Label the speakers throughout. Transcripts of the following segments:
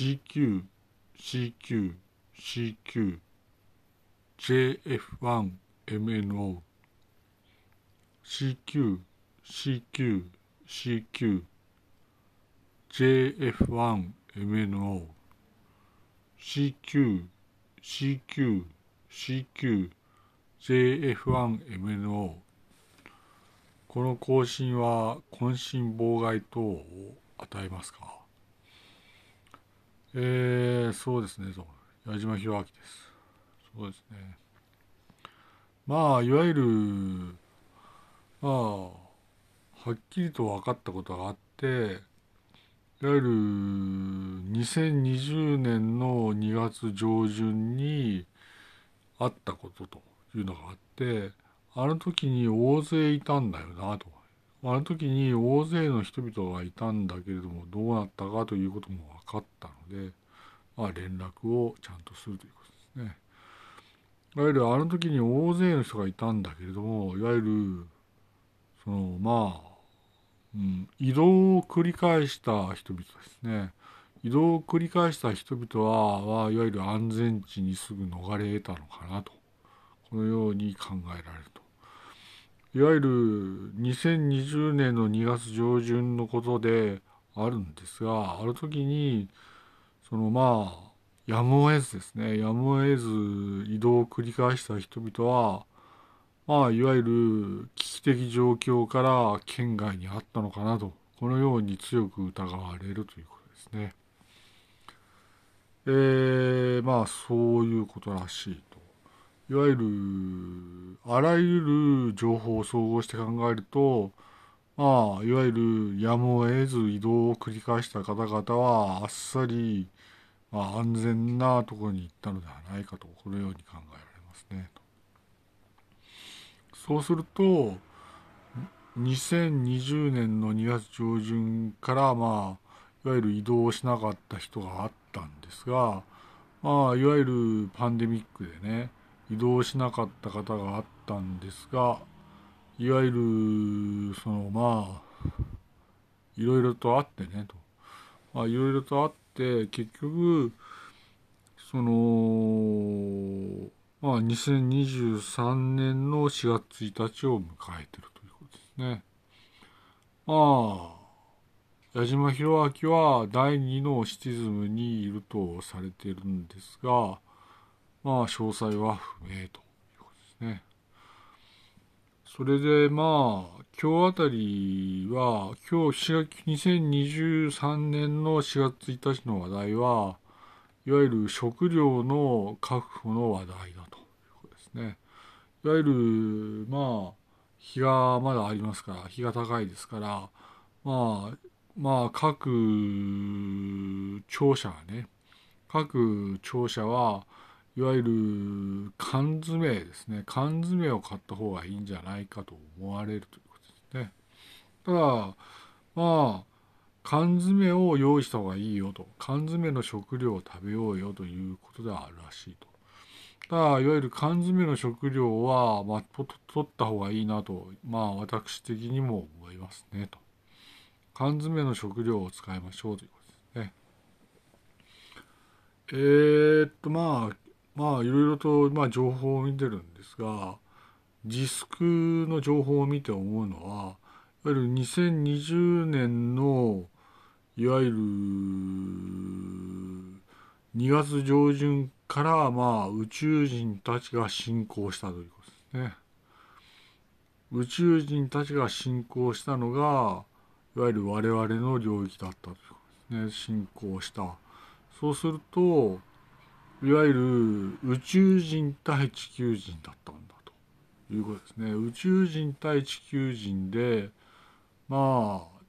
Speaker 1: CQ、CQ、CQ、JF1MNO、CQ、CQ、CQ、JF1MNO、CQ、CQ、CQ、JF1MNO この更新は渾身妨害等を与えますかえー、そうですね、矢島博明です。そうですね。まあ、いわゆる、まあ、はっきりと分かったことがあって、いわゆる2020年の2月上旬にあったことというのがあって、あの時に大勢いたんだよなと。あの時に大勢の人々がいたんだけれどもどうなったかということも分かったので、まあ、連絡をちゃんとするということですね。いわゆるあの時に大勢の人がいたんだけれどもいわゆるそのまあ、うん、移動を繰り返した人々ですね。移動を繰り返した人々ははいわゆる安全地にすぐ逃れ得たのかなとこのように考えられると。いわゆる2020年の2月上旬のことであるんですがある時にそのまあやむを得ずですねやむを得ず移動を繰り返した人々はまあいわゆる危機的状況から県外にあったのかなとこのように強く疑われるということですね。えー、まあそういうことらしい。いわゆるあらゆる情報を総合して考えるとまあいわゆるやむを得ず移動を繰り返した方々はあっさり、まあ、安全なところに行ったのではないかとこのように考えられますね。そうすると2020年の2月上旬からまあいわゆる移動しなかった人があったんですがまあいわゆるパンデミックでね移動しなかった方があったんですがいわゆるそのまあいろいろとあってねと、まあ、いろいろとあって結局そのまあ2023年の4月1日を迎えてるということですね。まあ矢島弘明は第2のシティズムにいるとされているんですがまあ詳細は不明ということですね。それでまあ今日あたりは今日4月2023年の4月1日の話題はいわゆる食料の確保の話題だということですね。いわゆるまあ日がまだありますから日が高いですからまあまあ各庁舎がね各庁舎はいわゆる缶詰ですね。缶詰を買った方がいいんじゃないかと思われるということですね。ただまあ缶詰を用意した方がいいよと。缶詰の食料を食べようよということではあるらしいと。ただいわゆる缶詰の食料は、まあ、取った方がいいなとまあ私的にも思いますねと。缶詰の食料を使いましょうということですね。えー、っとまあまあいろいろと、まあ、情報を見てるんですが自粛の情報を見て思うのはいわゆる2020年のいわゆる2月上旬からまあ宇宙人たちが進行したということですね。宇宙人たちが進行したのがいわゆる我々の領域だったということですね進行したそうするといわゆる宇宙人対地球人だったんだということですね。宇宙人対地球人でまあ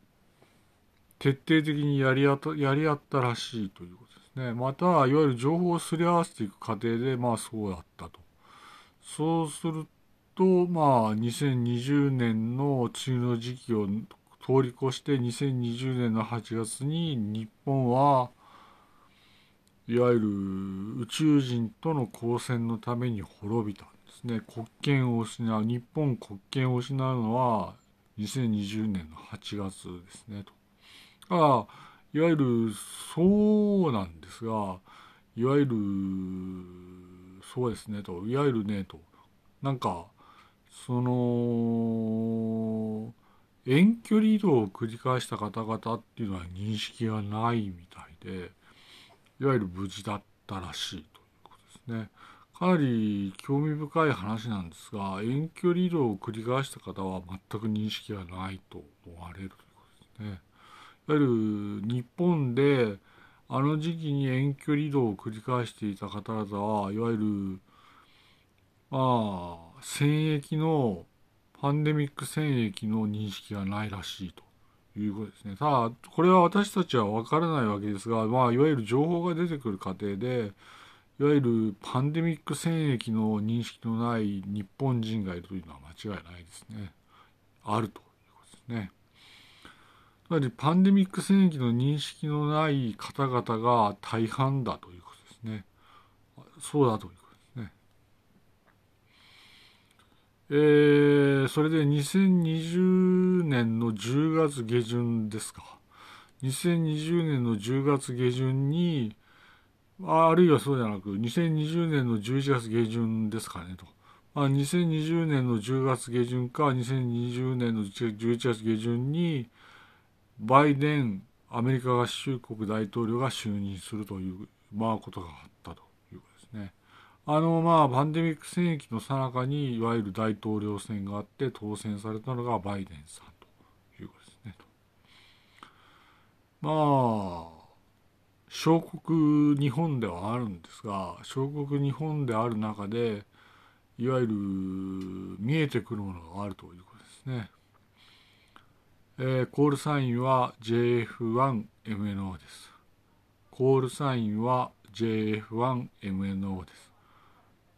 Speaker 1: 徹底的にやり合ったやり合ったらしいということですね。またいわゆる情報をすり合わせていく過程でまあそうだったと。そうするとまあ2020年の梅雨の時期を通り越して2020年の8月に日本はいわゆる宇宙人との交戦のために滅びたんですね。国権を失う日本国権を失うのは2020年の8月ですね。と。だからいわゆるそうなんですがいわゆるそうですね。と。いわゆるねと。なんかその遠距離移動を繰り返した方々っていうのは認識がないみたいで。いわゆる無事だったらしいということですね。かなり興味深い話なんですが遠距離移動を繰り返した方は全く認識がないと思われるということですね。いわゆる日本であの時期に遠距離移動を繰り返していた方々はいわゆるまあ戦役のパンデミック戦役の認識がないらしいということですね。ただこれは私たちは分からないわけですが、まあ、いわゆる情報が出てくる過程でいわゆるパンデミック戦役の認識のない日本人がいるというのは間違いないですね。あるということですね。つまりパンデミック戦役の認識のない方々が大半だということですね。そうだということですね。えー、それで2020年の10月下旬ですか。2020年の10月下旬に、あるいはそうじゃなく、2020年の11月下旬ですかねと。まあ、2020年の10月下旬か、2020年の11月下旬に、バイデンアメリカ合衆国大統領が就任するという、まあ、ことがあったということですね。あのまあパンデミック戦役の最中にいわゆる大統領選があって当選されたのがバイデンさんということですね。まあ小国日本ではあるんですが小国日本である中でいわゆる見えてくるものがあるということですね。えー、コールサインは JF1MNO です。コールサインは JF1MNO です。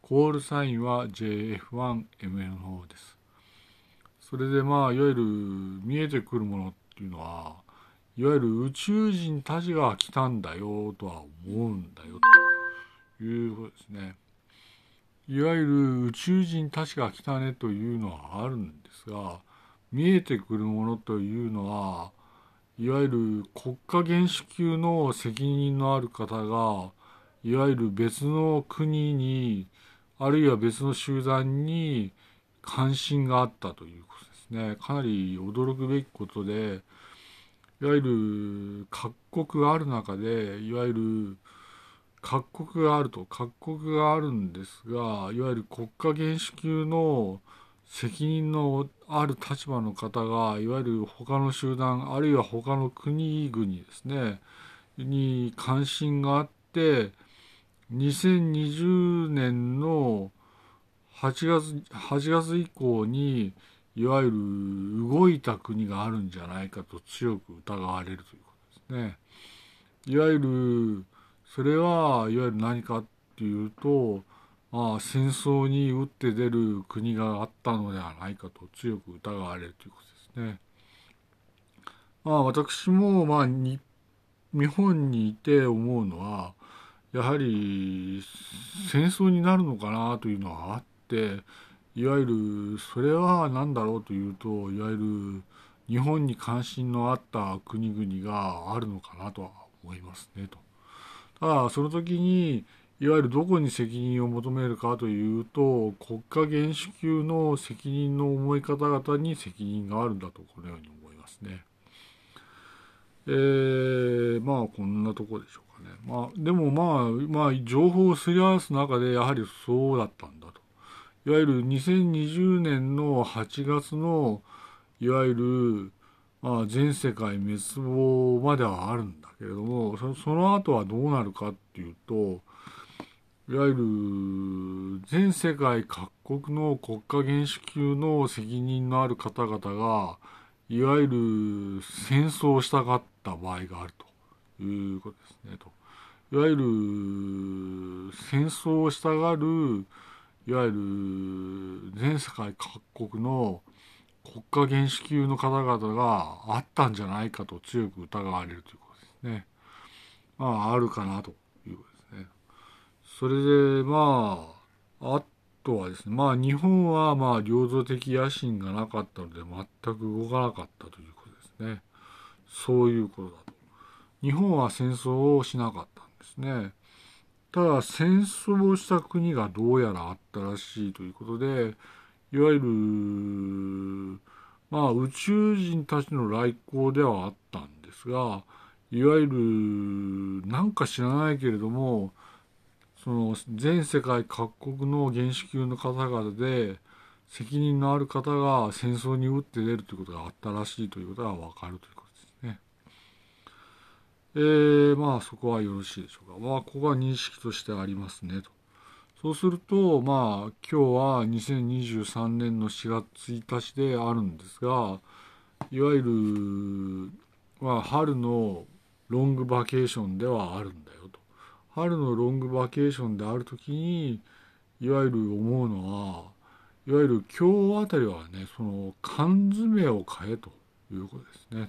Speaker 1: コールサインは JF1MNO です。それでまあいわゆる見えてくるものっていうのはいわゆる宇宙人たちが来たんだよとは思うんだよということですね。いわゆる宇宙人たちが来たねというのはあるんですが見えてくるものというのはいわゆる国家元首級の責任のある方がいわゆる別の国にあるいは別の集団に関心があったということですね。かなり驚くべきことでいわゆる各国がある中でいわゆる各国があると各国があるんですがいわゆる国家元首級の責任のある立場の方がいわゆる他の集団あるいは他の国々ですねに関心があって2020年の8月 ,8 月以降にいわゆる動いた国があるんじゃないかと強く疑われるということですね。いわゆるそれはいわゆる何かっていうとまあ、戦争に打って出る国があったのではないかと強く疑われるということですね。まあ、私も、まあ、日本にいて思うのはやはり戦争になるのかなというのはあっていわゆるそれは何だろうというといわゆる日本に関心のあった国々があるのかなとは思いますねと。ただその時にいわゆるどこに責任を求めるかというと国家元首級の責任の重い方々に責任があるんだとこのように思いますね。えー、まあこんなとこでしょうね。まあでもまあまあ情報をすり合わす中でやはりそうだったんだと。いわゆる2020年の8月のいわゆるまあ全世界滅亡まではあるんだけれどもその後はどうなるかっていうといわゆる全世界各国の国家元首級の責任のある方々がいわゆる戦争をしたかった場合があるということですねと。いわゆる戦争をしたがるいわゆる全世界各国の国家元首級の方々があったんじゃないかと強く疑われるということですね。まああるかなということですね。それでまああとはですねまあ日本はまあ領土的野心がなかったので全く動かなかったということですね。そういうことだと。日本は戦争をしなかった。ですね。ただ戦争をした国がどうやらあったらしいということでいわゆるまあ宇宙人たちの来航ではあったんですがいわゆるなんか知らないけれどもその全世界各国の原始級の方々で責任のある方が戦争に打って出るということがあったらしいということが分かるという。えー、まあそこはよろしいでしょうか。まあここは認識としてありますねと。そうするとまあ今日は2023年の4月1日であるんですがいわゆる、まあ、春のロングバケーションではあるんだよと。春のロングバケーションである時にいわゆる思うのはいわゆる今日あたりはねその缶詰を買えということですね。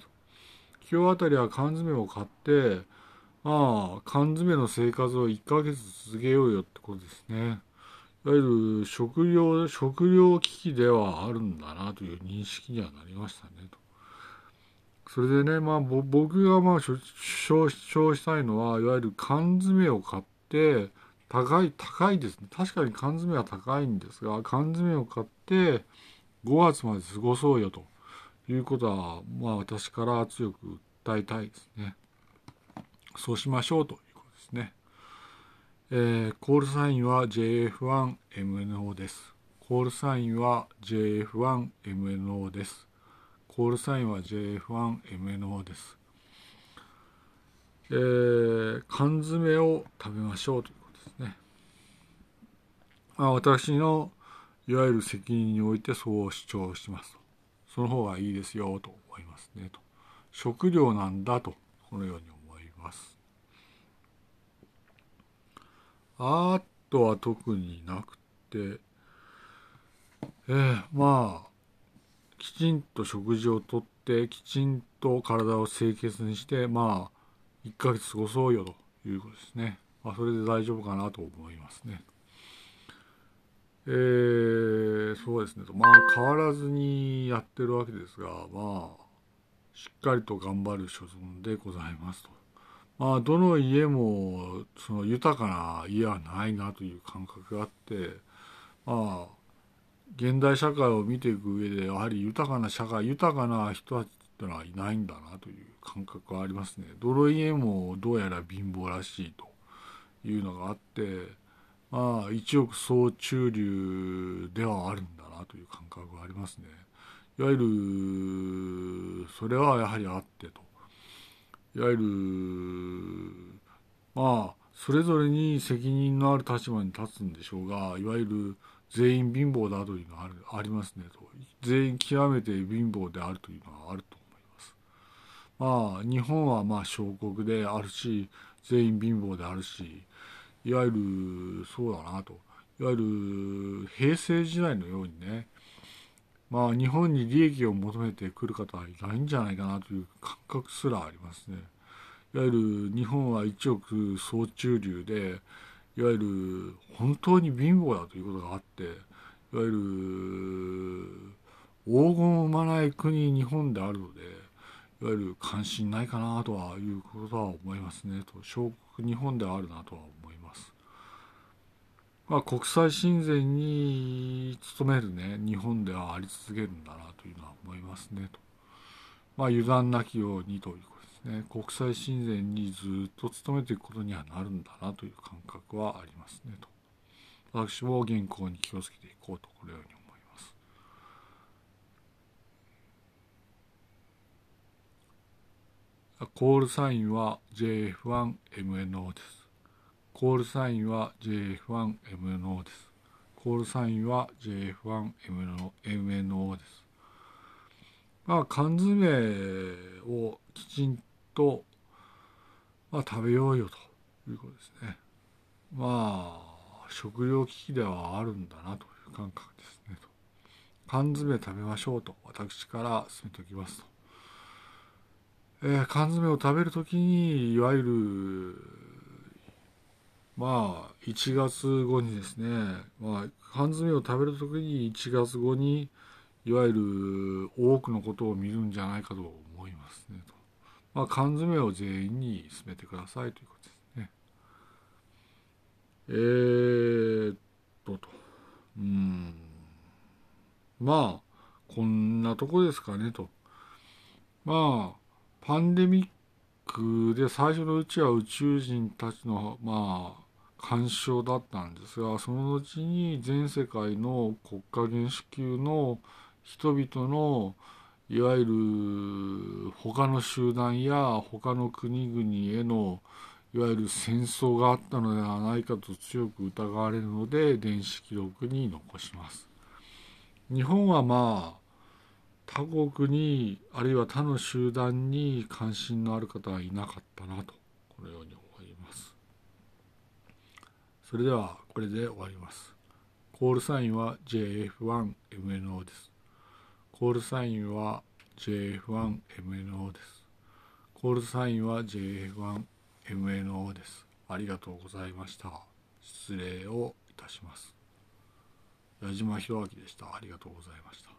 Speaker 1: 今日あたりは缶詰を買ってまあ缶詰の生活を1ヶ月続けようよってことですね。いわゆる食料食料危機ではあるんだなという認識にはなりましたねと。それでね、まあ、僕がまあ主張したいのは、いわゆる缶詰を買って、高い、高いですね。確かに缶詰は高いんですが、缶詰を買って、5月まで過ごそうよということは、まあ私から強く訴えたいですね。そうしましょうということですね。えー、コールサインは JF1MNO です。コールサインは JF1MNO です。コールサインは JF1MNO です。えー、缶詰を食べましょうということですね。まあ、私のいわゆる責任においてそう主張します。その方がいいですよと思いますねと。食料なんだと、このように思います。あとは特になくて、えー、まあ、きちんと食事をとってきちんと体を清潔にしてまあ1ヶ月過ごそうよということですね、まあ、それで大丈夫かなと思いますねえー、そうですねまあ変わらずにやってるわけですがまあしっかりと頑張る所存でございますとまあどの家もその豊かな家はないなという感覚があってまあ現代社会を見ていく上でやはり豊かな社会豊かな人たちっていうのはいないんだなという感覚はありますね。泥家もどうやら貧乏らしいというのがあってまあ一億総中流ではあるんだなという感覚がありますね。いわゆるそれはやはりあってと。いわゆるまあそれぞれに責任のある立場に立つんでしょうがいわゆる全員貧乏だというのはあるありますねと全員極めて貧乏であるというのはあると思いますまあ日本はまあ小国であるし全員貧乏であるしいわゆるそうだなと。いわゆる平成時代のようにね。まあ日本に利益を求めてくる方はいないんじゃないかなという感覚すらありますね。いわゆる日本は一億総中流でいわゆる本当に貧乏だということがあっていわゆる黄金を生まない国日本であるのでいわゆる関心ないかなとはいうことは思いますね。と小国日本ではあるなとは思います。まあ、国際親善に努めるね日本ではあり続けるんだなというのは思いますね。と。まあ油断なきようにということですね、国際親善にずっと努めていくことにはなるんだなという感覚はありますね。と。私も原稿に気をつけていこうとこのように思います。コールサインは JF1MNO ですコールサインは JF1MNO ですコールサインは JF1MNO ですまあ缶詰をきちんと、まあ、食べようよということですね。まあ食料危機ではあるんだなという感覚ですね。缶詰食べましょうと私から進めておきますと。えー、缶詰を食べるときにいわゆるまあ1月後にですね、まあ、缶詰を食べるときに1月後にいわゆる多くのことを見るんじゃないかと思いますねと。まあ、缶詰を全員に進めてくださいということですね。えー、っとと。うん。まあ、こんなとこですかねと。まあ、パンデミックで最初のうちは宇宙人たちの、まあ、干渉だったんですが、その後に全世界の国家元首級の人々のいわゆる他の集団や他の国々へのいわゆる戦争があったのではないかと強く疑われるので電子記録に残します。日本はまあ他国にあるいは他の集団に関心のある方はいなかったなとこのように思います。それではこれで終わります。コールサインは JF1MNO です。コールサインは JF1MNO です。コールサインは JF1MNO です。ありがとうございました。失礼をいたします。矢島弘明でした。ありがとうございました。